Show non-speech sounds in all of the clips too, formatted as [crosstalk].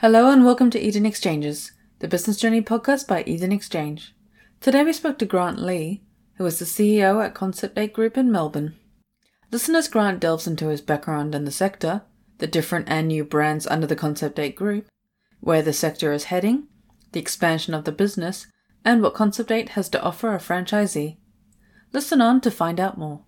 Hello and welcome to Eden Exchanges, the business journey podcast by Eden Exchange. Today we spoke to Grant Lee, who is the CEO at Concept 8 Group in Melbourne. Listen as Grant delves into his background in the sector, the different and new brands under the Concept 8 Group, where the sector is heading, the expansion of the business, and what Concept 8 has to offer a franchisee. Listen on to find out more.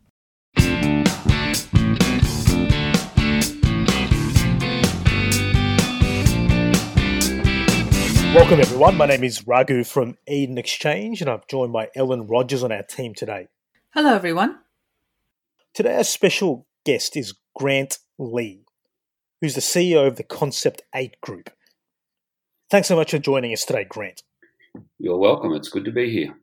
Welcome, everyone. My name is Raghu from Eden Exchange, and I'm joined by Ellen Rogers on our team today. Hello, everyone. Today, our special guest is Grant Lee, who's the CEO of the Concept 8 Group. Thanks so much for joining us today, Grant. You're welcome. It's good to be here.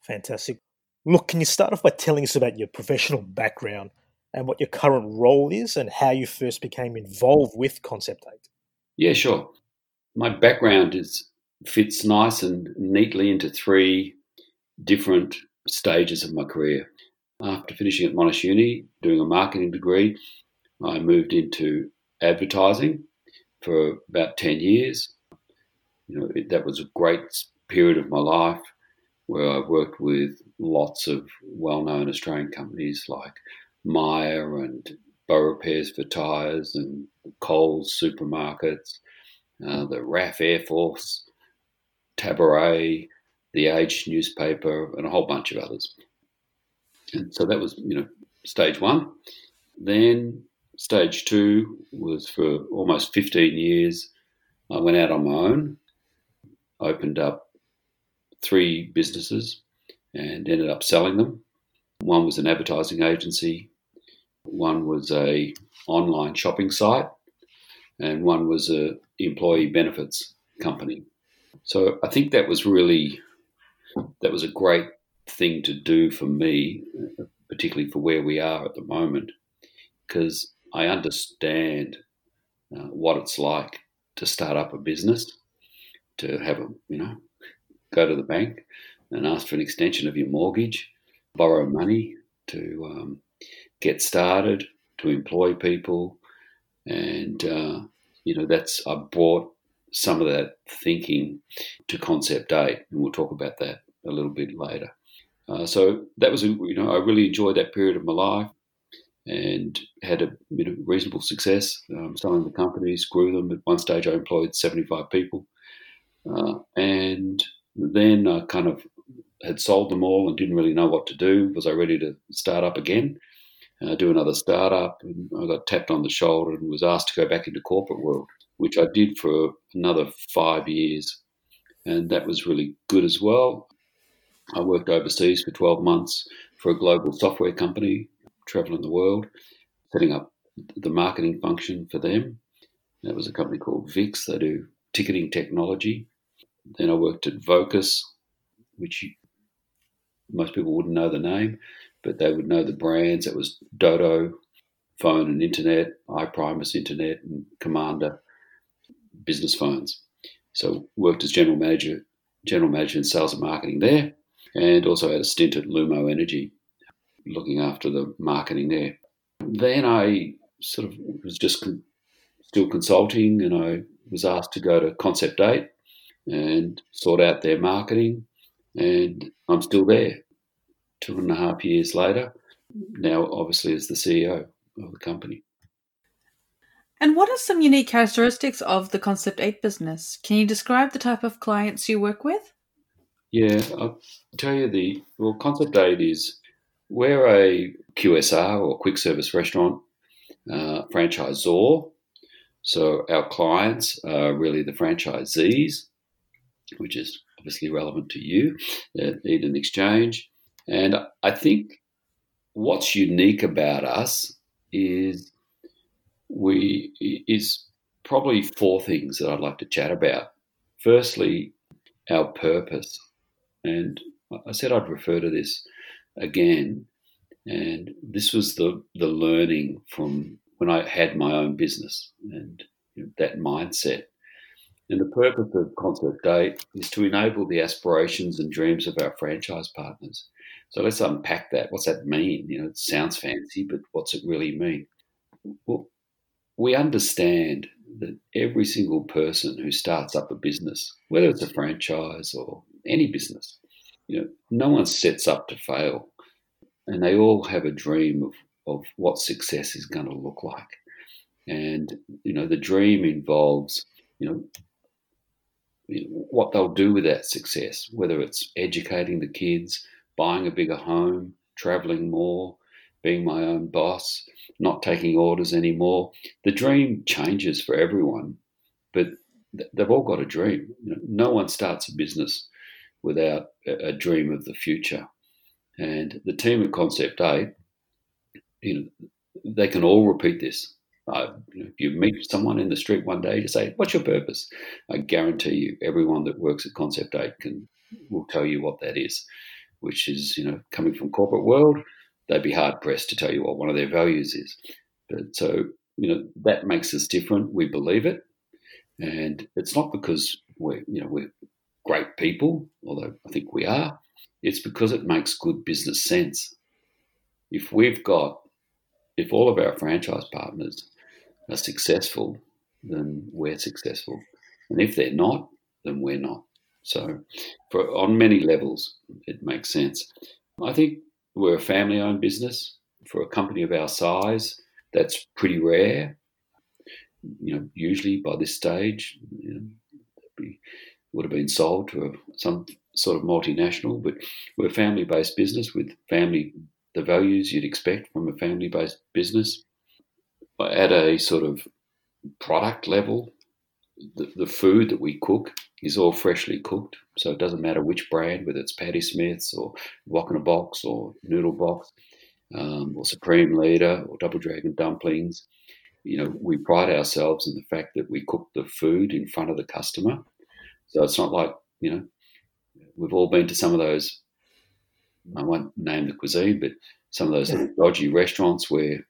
Fantastic. Look, can you start off by telling us about your professional background and what your current role is and how you first became involved with Concept 8? Yeah, sure my background is fits nice and neatly into three different stages of my career. After finishing at Monash Uni, doing a marketing degree, I moved into advertising for about 10 years. You know, it, that was a great period of my life where I worked with lots of well-known Australian companies like Myer and Beaurepairs for tyres and Coles supermarkets uh, the RAF Air Force, Tabaret, the Age newspaper, and a whole bunch of others. And so that was, you know, stage one. Then stage two was for almost 15 years. I went out on my own, opened up three businesses, and ended up selling them. One was an advertising agency, one was a online shopping site, and one was a employee benefits company. So I think that was really that was a great thing to do for me, particularly for where we are at the moment, because I understand uh, what it's like to start up a business, to have a you know go to the bank and ask for an extension of your mortgage, borrow money to um, get started, to employ people, and uh, you know that's I brought some of that thinking to Concept Eight, and we'll talk about that a little bit later. Uh, so that was you know I really enjoyed that period of my life and had a you know, reasonable success um, selling the companies, grew them. At one stage, I employed 75 people, uh, and then I kind of had sold them all and didn't really know what to do. Was I ready to start up again? Uh, do another startup. And I got tapped on the shoulder and was asked to go back into corporate world, which I did for another five years, and that was really good as well. I worked overseas for 12 months for a global software company, traveling the world, setting up the marketing function for them. That was a company called Vix. They do ticketing technology. Then I worked at Vocus, which most people wouldn't know the name but they would know the brands. It was Dodo, phone and internet, iPrimus internet, and Commander business phones. So worked as general manager, general manager in sales and marketing there, and also had a stint at Lumo Energy, looking after the marketing there. Then I sort of was just con- still consulting, and I was asked to go to Concept Eight and sort out their marketing, and I'm still there two and a half years later, now obviously as the CEO of the company. And what are some unique characteristics of the Concept 8 business? Can you describe the type of clients you work with? Yeah, I'll tell you the well, Concept 8 is we're a QSR or quick service restaurant uh, franchisor. So our clients are really the franchisees, which is obviously relevant to you at Eden Exchange. And I think what's unique about us is we is probably four things that I'd like to chat about. Firstly, our purpose. And I said I'd refer to this again. And this was the, the learning from when I had my own business and you know, that mindset. And the purpose of Concept 8 is to enable the aspirations and dreams of our franchise partners so let's unpack that. What's that mean? You know, it sounds fancy, but what's it really mean? Well, we understand that every single person who starts up a business, whether it's a franchise or any business, you know, no one sets up to fail. And they all have a dream of, of what success is going to look like. And, you know, the dream involves, you know, what they'll do with that success, whether it's educating the kids, buying a bigger home, traveling more, being my own boss, not taking orders anymore. The dream changes for everyone, but they've all got a dream. No one starts a business without a dream of the future. And the team at Concept 8, you know, they can all repeat this. Uh, you know, if you meet someone in the street one day, to say, "What's your purpose?" I guarantee you, everyone that works at Concept Eight can will tell you what that is, which is you know coming from corporate world, they'd be hard pressed to tell you what one of their values is. But so you know that makes us different. We believe it, and it's not because we're you know we're great people, although I think we are. It's because it makes good business sense. If we've got if all of our franchise partners are successful, then we're successful. And if they're not, then we're not. So, for on many levels, it makes sense. I think we're a family-owned business for a company of our size. That's pretty rare. You know, usually by this stage, you know, we would have been sold to a, some sort of multinational. But we're a family-based business with family the values you'd expect from a family-based business at a sort of product level, the, the food that we cook is all freshly cooked. So it doesn't matter which brand, whether it's Patty Smith's or Wok in a Box or Noodle Box um, or Supreme Leader or Double Dragon Dumplings. You know, we pride ourselves in the fact that we cook the food in front of the customer. So it's not like, you know, we've all been to some of those, I won't name the cuisine, but some of those yeah. dodgy restaurants where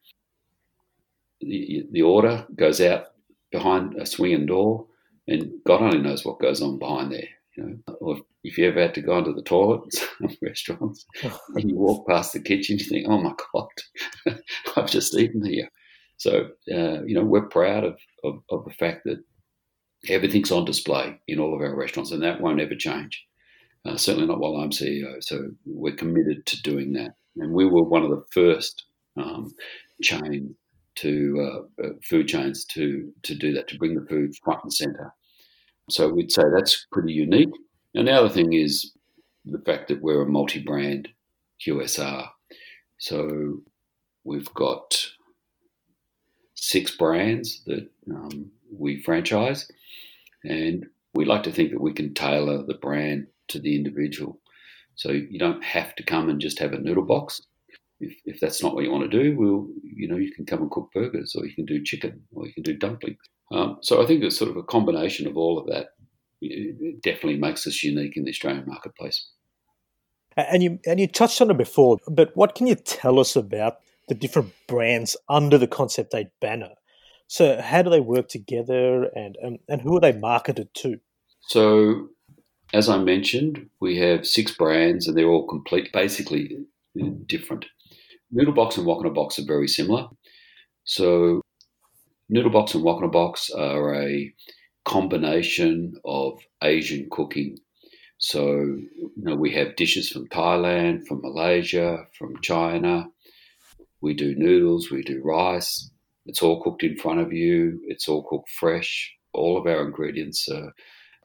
the, the order goes out behind a swinging door, and God only knows what goes on behind there. You know, or if you ever had to go into the toilet in [laughs] some restaurants [laughs] and you walk past the kitchen, you think, "Oh my God, [laughs] I've just eaten here." So uh, you know, we're proud of, of, of the fact that everything's on display in all of our restaurants, and that won't ever change. Uh, certainly not while I'm CEO. So we're committed to doing that, and we were one of the first um, chain to uh, uh, food chains to to do that to bring the food front and center. So we'd say that's pretty unique. And the other thing is the fact that we're a multi-brand QSR. So we've got six brands that um, we franchise, and we like to think that we can tailor the brand to the individual. So you don't have to come and just have a noodle box if, if that's not what you want to do, we'll, you know, you can come and cook burgers or you can do chicken or you can do dumplings. Um, so I think it's sort of a combination of all of that. It definitely makes us unique in the Australian marketplace. And you and you touched on it before, but what can you tell us about the different brands under the Concept Eight banner? So how do they work together, and and, and who are they marketed to? So, as I mentioned, we have six brands, and they're all complete, basically different. Noodlebox and Wok in a Box are very similar. So, Noodlebox and Wok in a Box are a combination of Asian cooking. So, you know, we have dishes from Thailand, from Malaysia, from China. We do noodles, we do rice. It's all cooked in front of you. It's all cooked fresh. All of our ingredients are,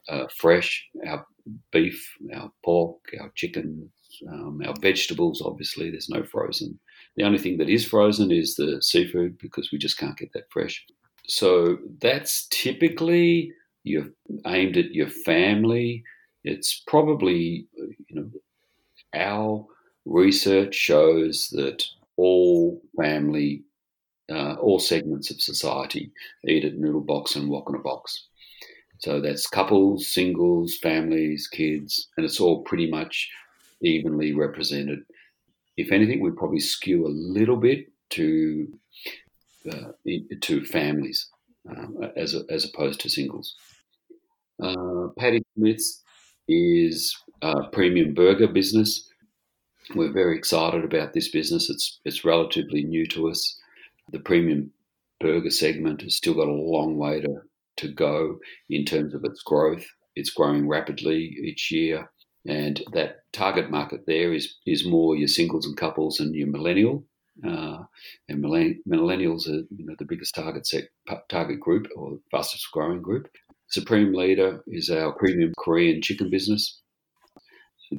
are fresh. Our beef, our pork, our chicken, um, our vegetables, obviously, there's no frozen. The only thing that is frozen is the seafood because we just can't get that fresh. So that's typically you're aimed at your family. It's probably, you know, our research shows that all family, uh, all segments of society eat at Noodle Box and Wok in a Box. So that's couples, singles, families, kids, and it's all pretty much evenly represented. If anything, we probably skew a little bit to uh, to families uh, as as opposed to singles. Uh, Patty Smith's is a premium burger business. We're very excited about this business. It's it's relatively new to us. The premium burger segment has still got a long way to, to go in terms of its growth. It's growing rapidly each year. And that target market there is, is more your singles and couples and your millennial. Uh, and millennials are you know, the biggest target set, target group or fastest growing group. Supreme Leader is our premium Korean chicken business.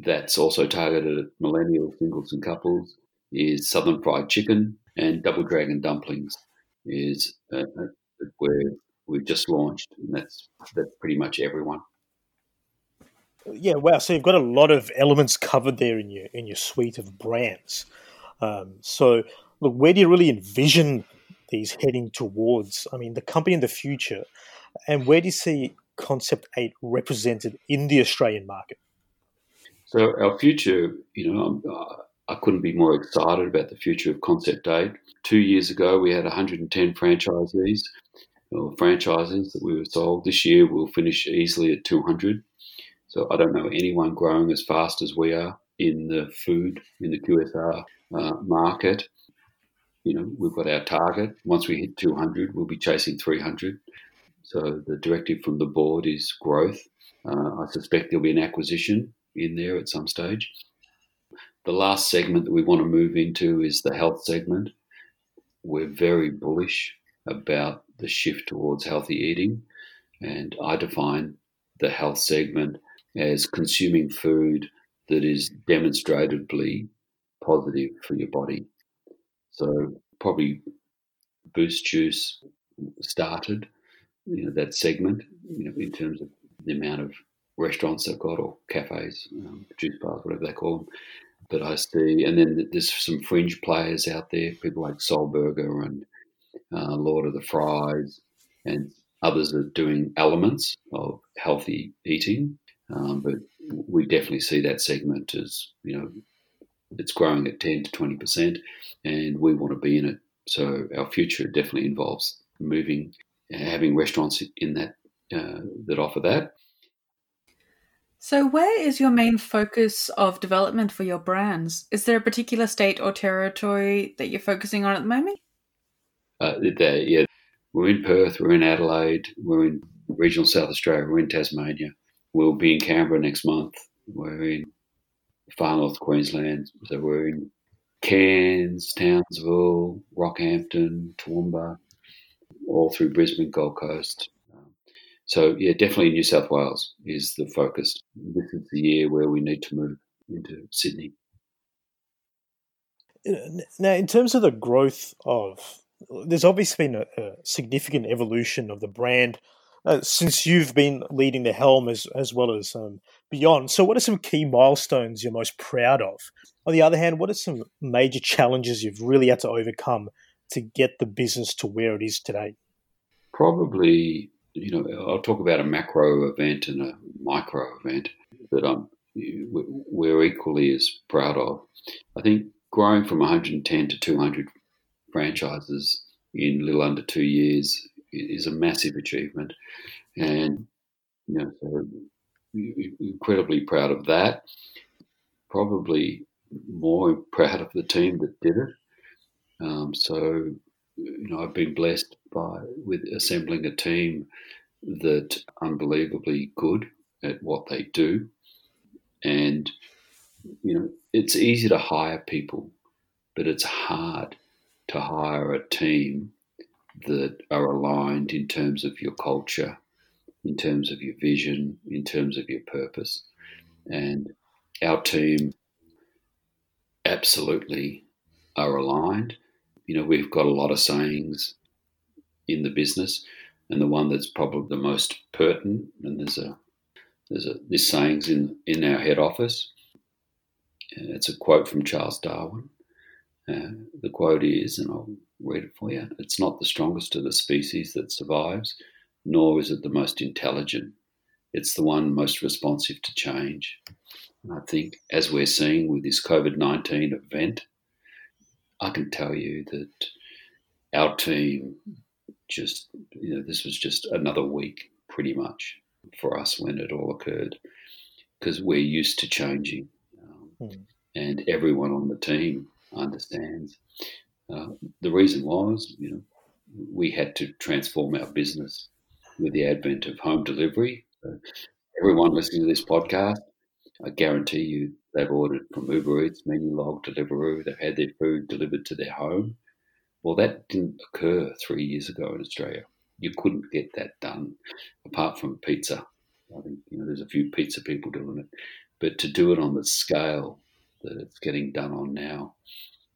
That's also targeted at millennial singles and couples. Is Southern Fried Chicken and Double Dragon Dumplings is uh, uh, where we've just launched, and that's that's pretty much everyone. Yeah, wow! So you've got a lot of elements covered there in your in your suite of brands. Um, so, look, where do you really envision these heading towards? I mean, the company in the future, and where do you see Concept Eight represented in the Australian market? So, our future, you know, uh, I couldn't be more excited about the future of Concept 8. Two years ago, we had 110 franchisees or franchises that we were sold. This year, we'll finish easily at 200. So I don't know anyone growing as fast as we are in the food, in the QSR uh, market. You know, we've got our target. Once we hit 200, we'll be chasing 300. So the directive from the board is growth. Uh, I suspect there'll be an acquisition in there at some stage. The last segment that we want to move into is the health segment. We're very bullish about the shift towards healthy eating, and I define the health segment as consuming food that is demonstrably positive for your body. So probably Boost Juice started, you know, that segment, you know, in terms of the amount of restaurants they've got or cafes, um, juice bars, whatever they call them that I see. And then there's some fringe players out there, people like Soul Burger and uh, Lord of the Fries, and others are doing elements of healthy eating. Um, but we definitely see that segment as, you know, it's growing at 10 to 20%, and we want to be in it. So our future definitely involves moving, having restaurants in that uh, that offer that, so, where is your main focus of development for your brands? Is there a particular state or territory that you're focusing on at the moment? Uh, there, yeah, we're in Perth, we're in Adelaide, we're in regional South Australia, we're in Tasmania. We'll be in Canberra next month. We're in far north Queensland, so we're in Cairns, Townsville, Rockhampton, Toowoomba, all through Brisbane, Gold Coast, um, so yeah, definitely New South Wales is the focus. This is the year where we need to move into Sydney. Uh, now, in terms of the growth of, there's obviously been a, a significant evolution of the brand uh, since you've been leading the helm as as well as um, beyond. So, what are some key milestones you're most proud of? On the other hand, what are some major challenges you've really had to overcome to get the business to where it is today? Probably you know, I'll talk about a macro event and a micro event that I'm we're equally as proud of. I think growing from 110 to 200 franchises in little under two years is a massive achievement, and you know, incredibly proud of that. Probably more [laughs] proud of the team that did it. Um, so you know, I've been blessed by with assembling a team that unbelievably good at what they do, and you know, it's easy to hire people, but it's hard to hire a team that are aligned in terms of your culture, in terms of your vision, in terms of your purpose, and our team absolutely are aligned you know, we've got a lot of sayings in the business, and the one that's probably the most pertinent, and there's a there's a this sayings in in our head office. It's a quote from Charles Darwin. Uh, the quote is, and I'll read it for you: "It's not the strongest of the species that survives, nor is it the most intelligent. It's the one most responsive to change." And I think, as we're seeing with this COVID nineteen event, I can tell you that our team just, you know, this was just another week pretty much for us when it all occurred because we're used to changing. Um, mm. And everyone on the team understands. Uh, the reason was, you know, we had to transform our business with the advent of home delivery. Everyone listening to this podcast, I guarantee you they've ordered from Uber Eats, Menulog, Deliveroo, they've had their food delivered to their home. Well, that didn't occur three years ago in Australia. You couldn't get that done apart from pizza. I think you know there's a few pizza people doing it, but to do it on the scale that it's getting done on now,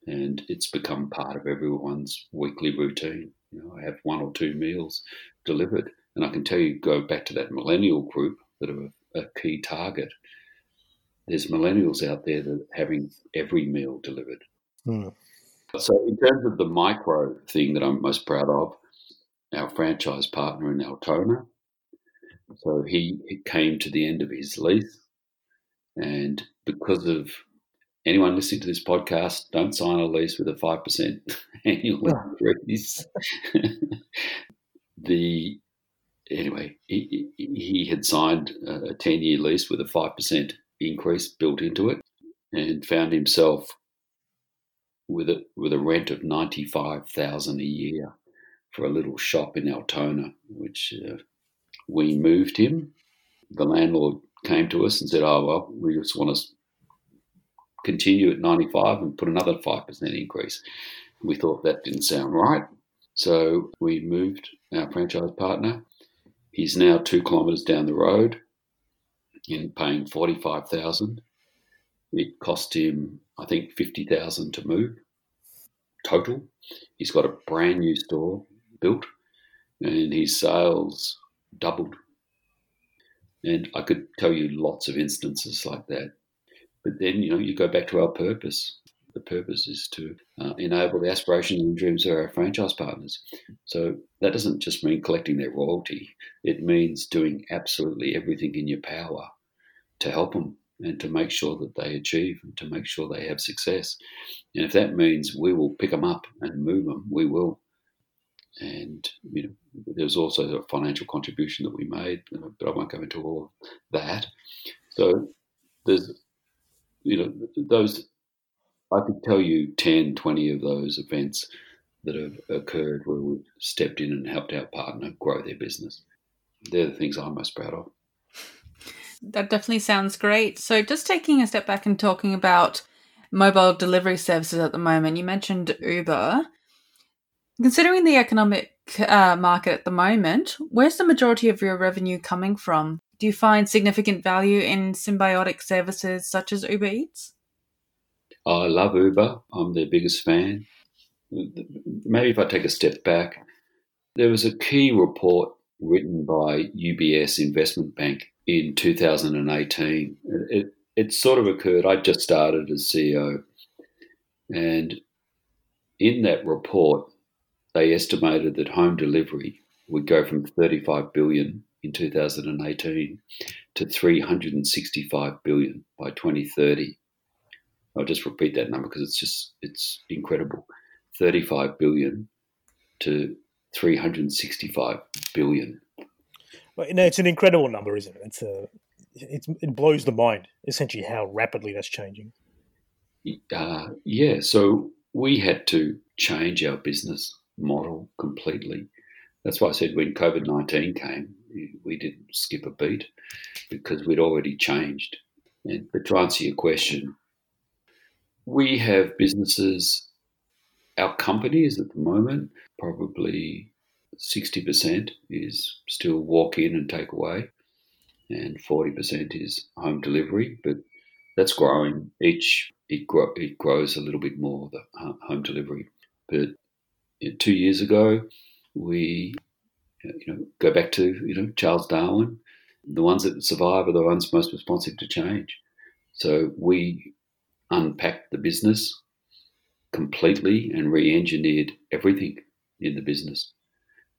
and it's become part of everyone's weekly routine. You know, I have one or two meals delivered, and I can tell you, go back to that millennial group that are a key target. There's millennials out there that are having every meal delivered. Hmm. So, in terms of the micro thing that I'm most proud of, our franchise partner in Altona. So he came to the end of his lease, and because of anyone listening to this podcast, don't sign a lease with a five percent [laughs] annual increase. [laughs] the anyway, he, he had signed a ten year lease with a five percent increase built into it, and found himself with a with a rent of ninety five thousand a year for a little shop in Altona, which uh, we moved him. The landlord came to us and said, "Oh well, we just want to continue at ninety five and put another five percent increase." We thought that didn't sound right, so we moved our franchise partner. He's now two kilometres down the road in paying forty five thousand. It cost him, I think, fifty thousand to move total. He's got a brand new store built, and his sales doubled. And I could tell you lots of instances like that. But then, you know, you go back to our purpose. The purpose is to uh, enable the aspirations and dreams of our franchise partners. So that doesn't just mean collecting their royalty, it means doing absolutely everything in your power to help them and to make sure that they achieve and to make sure they have success. And if that means we will pick them up and move them, we will. And you know, there's also a financial contribution that we made, but I won't go into all of that. So there's, you know, those, I could tell you 10, 20 of those events that have occurred where we've stepped in and helped our partner grow their business. They're the things I'm most proud of. That definitely sounds great. So, just taking a step back and talking about mobile delivery services at the moment, you mentioned Uber. Considering the economic uh, market at the moment, where's the majority of your revenue coming from? Do you find significant value in symbiotic services such as Uber Eats? I love Uber. I'm their biggest fan. Maybe if I take a step back, there was a key report written by UBS Investment Bank in 2018. It, it sort of occurred, I just started as CEO, and in that report, they estimated that home delivery would go from 35 billion in 2018 to 365 billion by 2030. I'll just repeat that number because it's just it's incredible. 35 billion to 365 billion. Well, you know, it's an incredible number, isn't it? It's a, it's, it blows the mind essentially how rapidly that's changing. Uh, yeah, so we had to change our business model completely. That's why I said when COVID 19 came, we didn't skip a beat because we'd already changed. And, but to answer your question, we have businesses, our companies at the moment, probably 60% is still walk in and take away, and 40% is home delivery. But that's growing. Each it, grow, it grows a little bit more the uh, home delivery. But two years ago, we you know go back to you know Charles Darwin. The ones that survive are the ones most responsive to change. So we unpacked the business completely and re-engineered everything in the business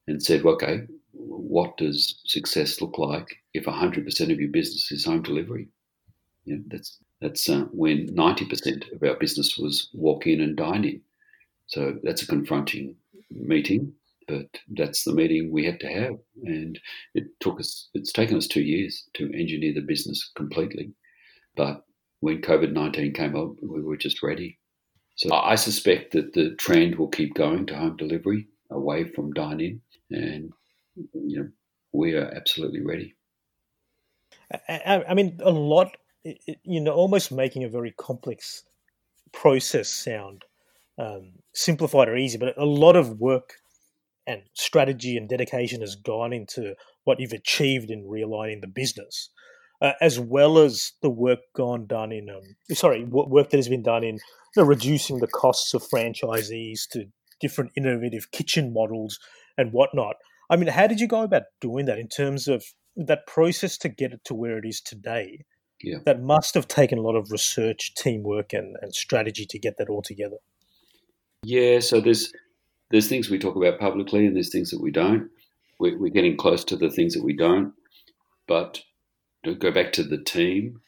and said, okay, what does success look like if 100% of your business is home delivery? You know, that's that's uh, when 90% of our business was walk in and dine in. So that's a confronting meeting, but that's the meeting we had to have. And it took us, it's taken us two years to engineer the business completely. But when COVID 19 came up, we were just ready. So I suspect that the trend will keep going to home delivery. away from dine in, and you know we are absolutely ready. I, I mean, a lot, you know, almost making a very complex process sound um, simplified or easy, but a lot of work and strategy and dedication has gone into what you've achieved in realigning the business, uh, as well as the work gone done in um, sorry work that has been done in you know, reducing the costs of franchisees to different innovative kitchen models and whatnot. I mean, how did you go about doing that in terms of that process to get it to where it is today? Yeah. That must have taken a lot of research, teamwork, and, and strategy to get that all together. Yeah, so there's there's things we talk about publicly, and there's things that we don't. We're, we're getting close to the things that we don't, but go back to the team,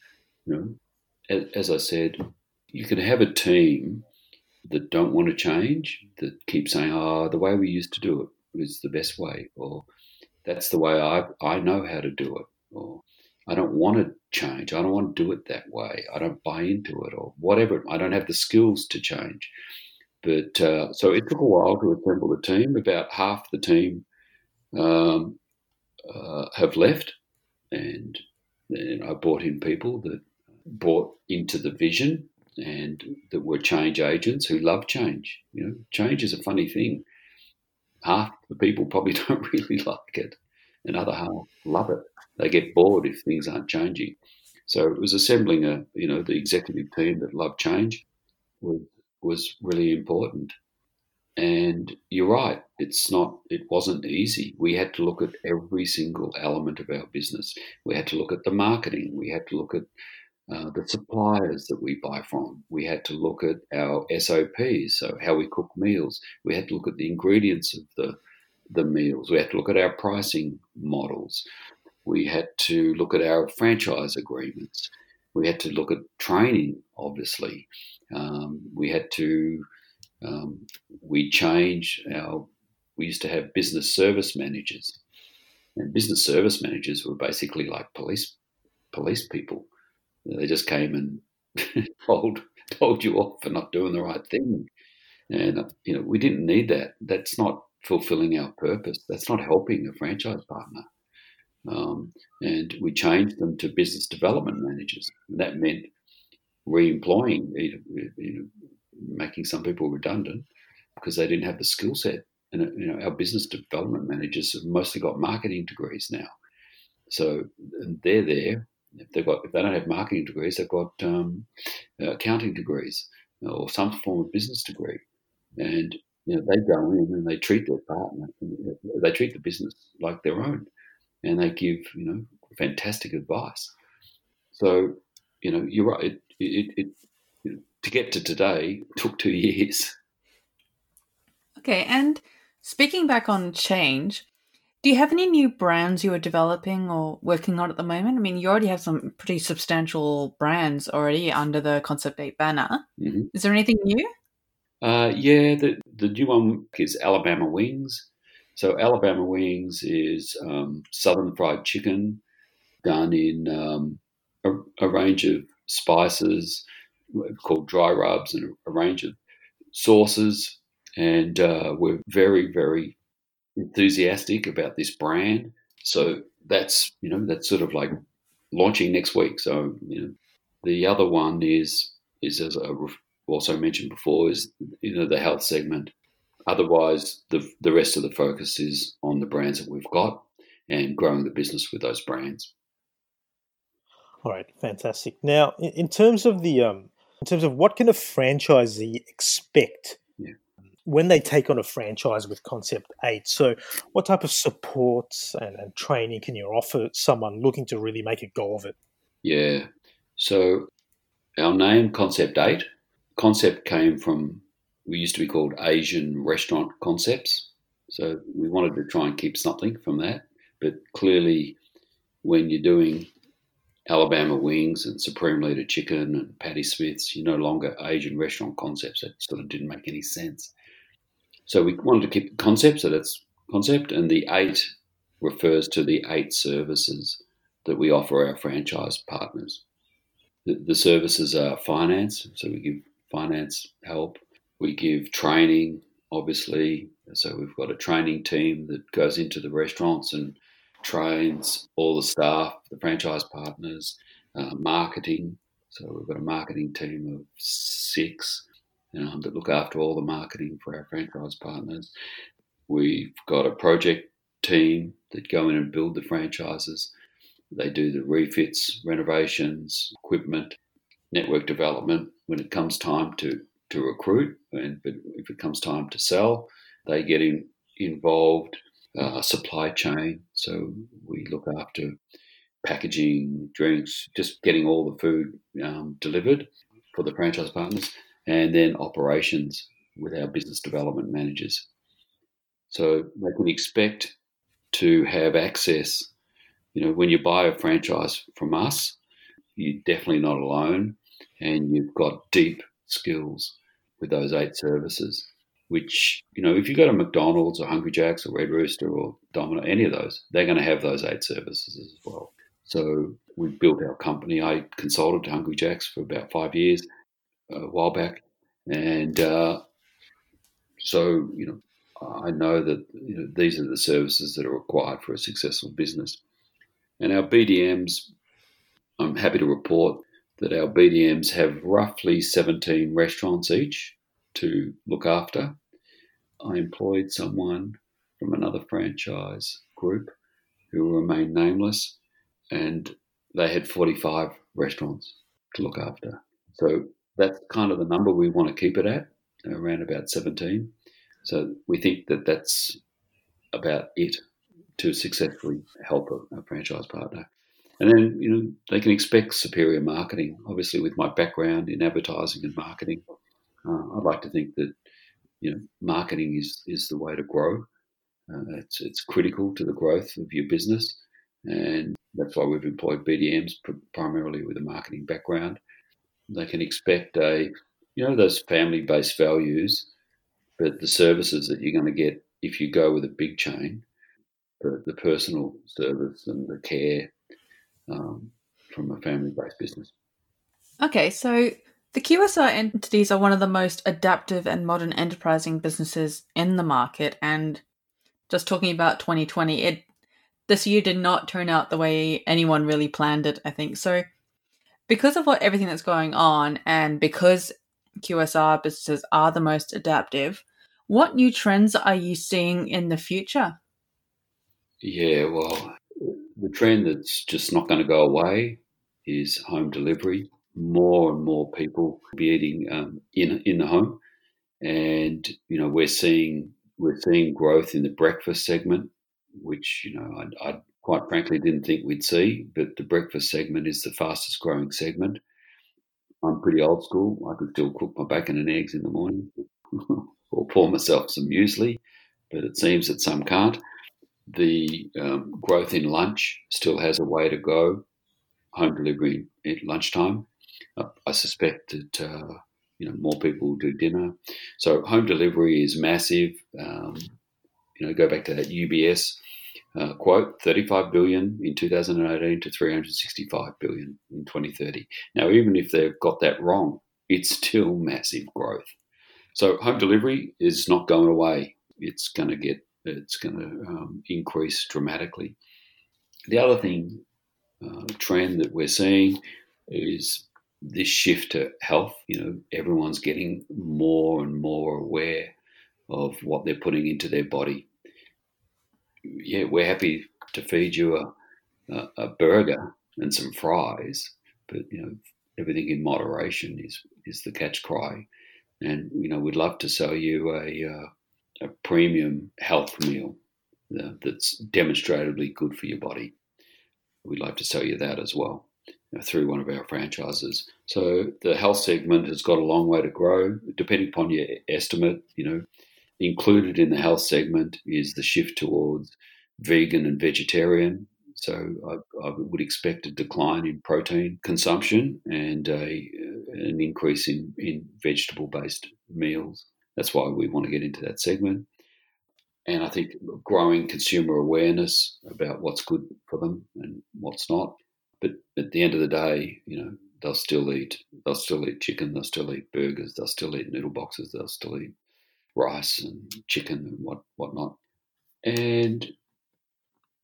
you know, as, as I said, you can have a team that don't want to change, that keep saying, "Oh, the way we used to do it is the best way," or "That's the way I I know how to do it," or "I don't want to change. I don't want to do it that way. I don't buy into it," or whatever. I don't have the skills to change. But uh, so it took a while to assemble the team. About half the team um, uh, have left, and then I brought in people that bought into the vision and that were change agents who love change. You know, change is a funny thing. Half the people probably [laughs] don't really like it, and other half love it. They get bored if things aren't changing. So it was assembling a, you know, the executive team that loved change was was really important. And you're right, it's not, it wasn't easy. We had to look at every single element of our business. We had to look at the marketing. We had to look at uh, the suppliers that we buy from. We had to look at our SOPs, so how we cook meals. We had to look at the ingredients of the the meals. We had to look at our pricing models. We had to look at our franchise agreements. We had to look at training, obviously. Um, we had to, um, we changed our, we used to have business service managers. And business service managers were basically like police police people. They just came and [laughs] told told you off for not doing the right thing. And you know, we didn't need that. That's not fulfilling our purpose. That's not helping a franchise partner. Um, and we changed them to business development managers. And that meant re-employing, you know, making some people redundant because they didn't have the skill set. And you know, our business development managers have mostly got marketing degrees now, so they're there. If they've got, if they don't have marketing degrees, they've got um, accounting degrees or some form of business degree, and you know, they go in and they treat their partner, they treat the business like their own, and they give you know fantastic advice. So you know, you're right. It, it, it, to get to today took two [laughs] years. Okay, and speaking back on change, do you have any new brands you are developing or working on at the moment? I mean, you already have some pretty substantial brands already under the Concept 8 banner. Mm-hmm. Is there anything new? Uh, yeah, the, the new one is Alabama Wings. So, Alabama Wings is um, southern fried chicken done in um, a, a range of spices called dry rubs and a range of sauces. And uh, we're very, very enthusiastic about this brand. So that's, you know, that's sort of like launching next week. So, you know, the other one is, is as I also mentioned before, is, you know, the health segment. Otherwise, the, the rest of the focus is on the brands that we've got and growing the business with those brands. All right, fantastic. Now, in terms of the um, in terms of what can a franchisee expect yeah. when they take on a franchise with Concept Eight? So, what type of support and, and training can you offer someone looking to really make a go of it? Yeah. So, our name Concept Eight. Concept came from we used to be called Asian Restaurant Concepts. So we wanted to try and keep something from that. But clearly, when you're doing Alabama wings and Supreme Leader chicken and Patty Smiths, you're no longer Asian restaurant concepts. That sort of didn't make any sense. So we wanted to keep the concept, so that's concept, and the eight refers to the eight services that we offer our franchise partners. The, the services are finance, so we give finance help. We give training, obviously, So we've got a training team that goes into the restaurants and trains all the staff, the franchise partners, uh, marketing. So we've got a marketing team of six um, that look after all the marketing for our franchise partners. We've got a project team that go in and build the franchises. They do the refits, renovations, equipment, network development when it comes time to, to recruit. And but if it comes time to sell, they get in, involved. Uh, supply chain, so we look after packaging, drinks, just getting all the food um, delivered for the franchise partners, and then operations with our business development managers. So they can expect to have access. You know, when you buy a franchise from us, you're definitely not alone, and you've got deep skills with those eight services which, you know, if you go to McDonald's or Hungry Jack's or Red Rooster or Domino, any of those, they're going to have those eight services as well. So we built our company. I consulted to Hungry Jack's for about five years, a while back. And uh, so, you know, I know that you know, these are the services that are required for a successful business. And our BDMs, I'm happy to report that our BDMs have roughly 17 restaurants each to look after. I employed someone from another franchise group who will remain nameless, and they had 45 restaurants to look after. So that's kind of the number we want to keep it at, around about 17. So we think that that's about it to successfully help a, a franchise partner. And then, you know, they can expect superior marketing. Obviously, with my background in advertising and marketing, uh, I'd like to think that you know marketing is is the way to grow. Uh, it's it's critical to the growth of your business, and that's why we've employed BDMs primarily with a marketing background. They can expect a you know those family based values, but the services that you're going to get if you go with a big chain, the, the personal service and the care um, from a family based business. Okay, so the QSR entities are one of the most adaptive and modern enterprising businesses in the market. And just talking about 2020, it this year did not turn out the way anyone really planned it, I think. So because of what everything that's going on and because QSR businesses are the most adaptive, what new trends are you seeing in the future? Yeah, well, the trend that's just not going to go away is home delivery more and more people be eating um, in in the home, and you know we're seeing we're seeing growth in the breakfast segment, which you know I, I quite frankly didn't think we'd see, but the breakfast segment is the fastest growing segment. I'm pretty old school. I can still cook my bacon and eggs in the morning, [laughs] or pour myself some muesli, but it seems that some can't. The um, growth in lunch still has a way to go. Home delivery at lunchtime I suspect that uh, you know more people do dinner. So home delivery is massive. Um, you know, go back to that UBS uh, quote: 35 billion in 2018 to 365 billion in 2030. Now, even if they've got that wrong, it's still massive growth. So home delivery is not going away. It's going to get it's going to um, increase dramatically. The other thing uh, trend that we're seeing is this shift to health, you know, everyone's getting more and more aware of what they're putting into their body. Yeah, we're happy to feed you a, a, a burger and some fries, but you know, everything in moderation is is the catch cry. And you know, we'd love to sell you a uh, a premium health meal uh, that's demonstrably good for your body. We'd like to sell you that as well through one of our franchises. So the health segment has got a long way to grow, depending upon your estimate. You know, included in the health segment is the shift towards vegan and vegetarian. So I, I would expect a decline in protein consumption and a, an increase in, in vegetable based meals. That's why we want to get into that segment. And I think growing consumer awareness about what's good for them and what's not but at the end of the day, you know, they'll still eat. They'll still eat chicken. They'll still eat burgers. They'll still eat noodle boxes. They'll still eat rice and chicken and what whatnot. And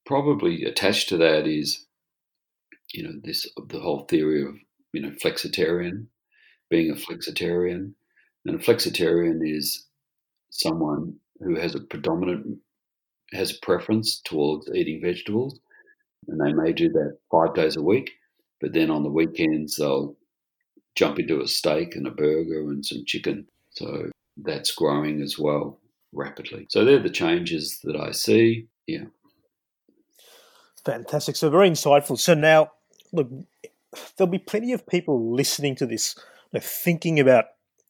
probably attached to that is, you know, this the whole theory of you know flexitarian, being a flexitarian, and a flexitarian is someone who has a predominant has a preference towards eating vegetables, and they may do that five days a week, but then on the weekends they'll jump into a steak and a burger and some chicken. So that's growing as well rapidly. So they're the changes that I see. Yeah. Fantastic. So very insightful. So now, look, there'll be plenty of people listening to this, thinking about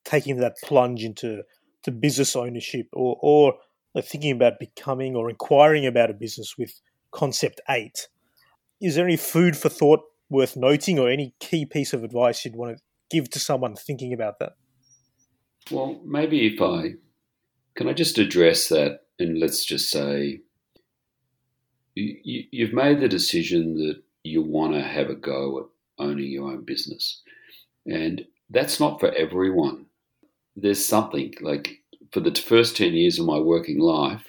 taking that plunge into to business ownership or, or thinking about becoming or inquiring about a business with Concept 8. Is there any food for thought worth noting or any key piece of advice you'd want to give to someone thinking about that? Well, maybe if I can I just address that and let's just say you, you've made the decision that you want to have a go at owning your own business. And that's not for everyone. There's something like for the first 10 years of my working life,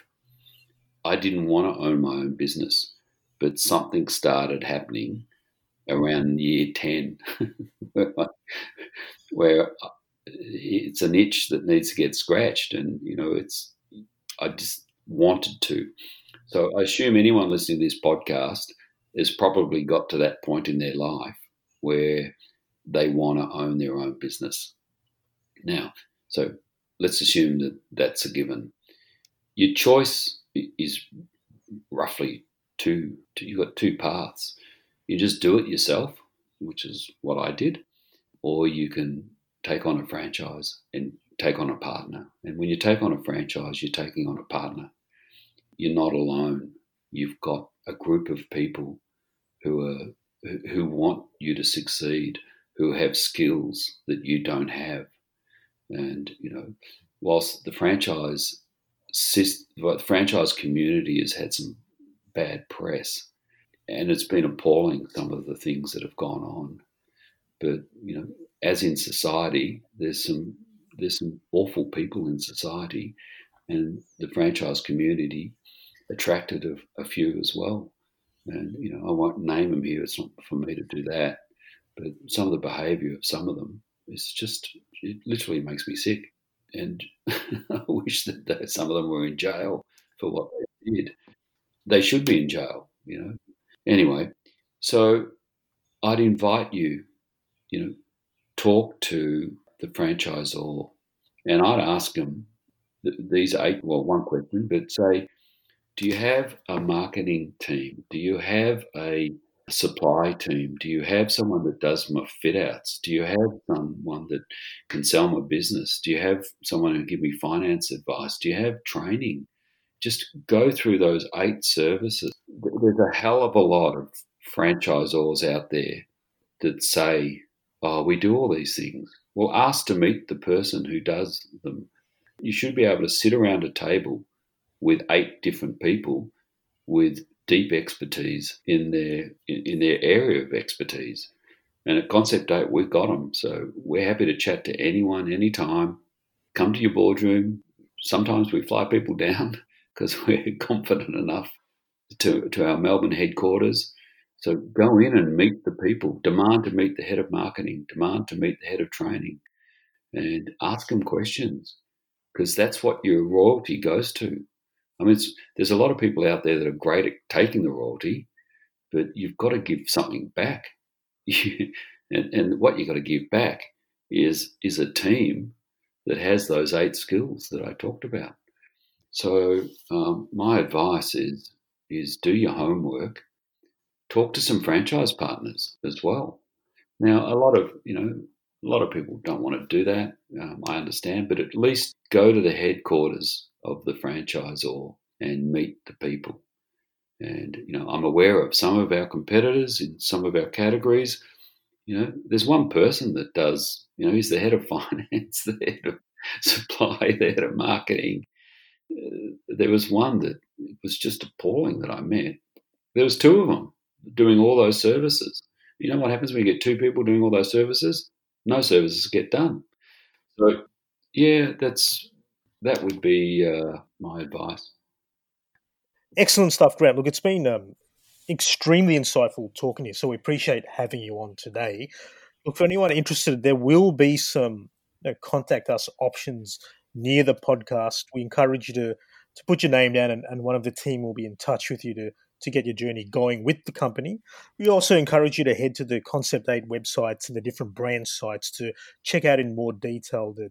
I didn't want to own my own business, but something started happening around year 10 [laughs] where it's an itch that needs to get scratched and you know it's i just wanted to. So i assume anyone listening to this podcast has probably got to that point in their life where they want to own their own business. Now so let's assume that that's a given your choice is roughly two, two you've got two paths you just do it yourself which is what i did or you can take on a franchise and take on a partner. And when you take on a franchise, you're taking on a partner. You're not alone. You've got a group of people who are who want you to succeed, who have skills that you don't have. And you know, whilst the franchise the franchise community has had some bad press, and it's been appalling some of the things that have gone on. But you know, as in society, there's some there's some awful people in society, and the franchise community attracted a, a few as well. And you know, I won't name them here. It's not for me to do that. But some of the behaviour of some of them is just it literally makes me sick. And [laughs] I wish that some of them were in jail for what they did. They should be in jail, you know. Anyway, so I'd invite you, you know, talk to the franchisor and I'd ask them these eight, well, one question, but say, do you have a marketing team? Do you have a supply team? Do you have someone that does my fit outs? Do you have someone that can sell my business? Do you have someone who can give me finance advice? Do you have training? Just go through those eight services. There's a hell of a lot of franchisors out there that say oh, we do all these things. Well, ask to meet the person who does them. You should be able to sit around a table with eight different people with deep expertise in their in their area of expertise. And at Concept 8, we've got them. So we're happy to chat to anyone, anytime. Come to your boardroom. Sometimes we fly people [laughs] down because we're [laughs] confident enough to, to our Melbourne headquarters so go in and meet the people, demand to meet the head of marketing, demand to meet the head of training, and ask them questions because that's what your royalty goes to. I mean, there's a lot of people out there that are great at taking the royalty, but you've got to give something back. [laughs] and, and what you've got to give back is is a team that has those eight skills that I talked about. So um, my advice is is do your homework talk to some franchise partners as well. Now, a lot of you know, a lot of people don't want to do that. Um, I understand, but at least go to the headquarters of the franchisor and meet the people. And you know, I'm aware of some of our competitors in some of our categories. You know, there's one person that does. You know, he's the head of [laughs] finance, the head of supply, the head of marketing. Uh, there was one that was just appalling that I met. There was two of them doing all those services. You know what happens when you get two people doing all those services? No services get done. So, yeah, that's that would be uh, my advice. Excellent stuff, Grant. Look, it's been um, extremely insightful talking to you, so we appreciate having you on today. Look, for anyone interested, there will be some you know, contact us options near the podcast. We encourage you to to put your name down, and, and one of the team will be in touch with you to to get your journey going with the company. We also encourage you to head to the Concept 8 websites and the different brand sites to check out in more detail the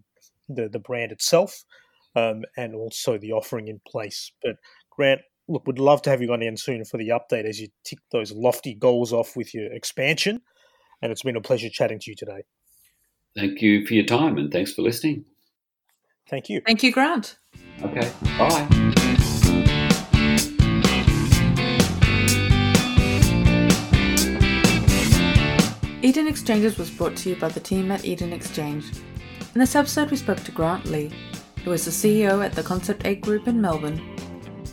the, the brand itself um, and also the offering in place. But Grant, look, we'd love to have you on in soon for the update as you tick those lofty goals off with your expansion. And it's been a pleasure chatting to you today. Thank you for your time and thanks for listening. Thank you. Thank you, Grant. Okay, bye. Eden Exchanges was brought to you by the team at Eden Exchange. In this episode, we spoke to Grant Lee, who is the CEO at the Concept 8 Group in Melbourne.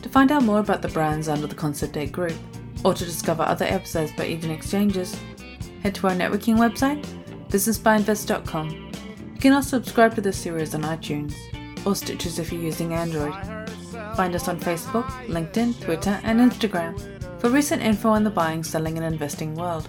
To find out more about the brands under the Concept 8 Group, or to discover other episodes by Eden Exchanges, head to our networking website, businessbyinvest.com. You can also subscribe to this series on iTunes, or Stitcher if you're using Android. Find us on Facebook, LinkedIn, Twitter, and Instagram for recent info on the buying, selling, and investing world.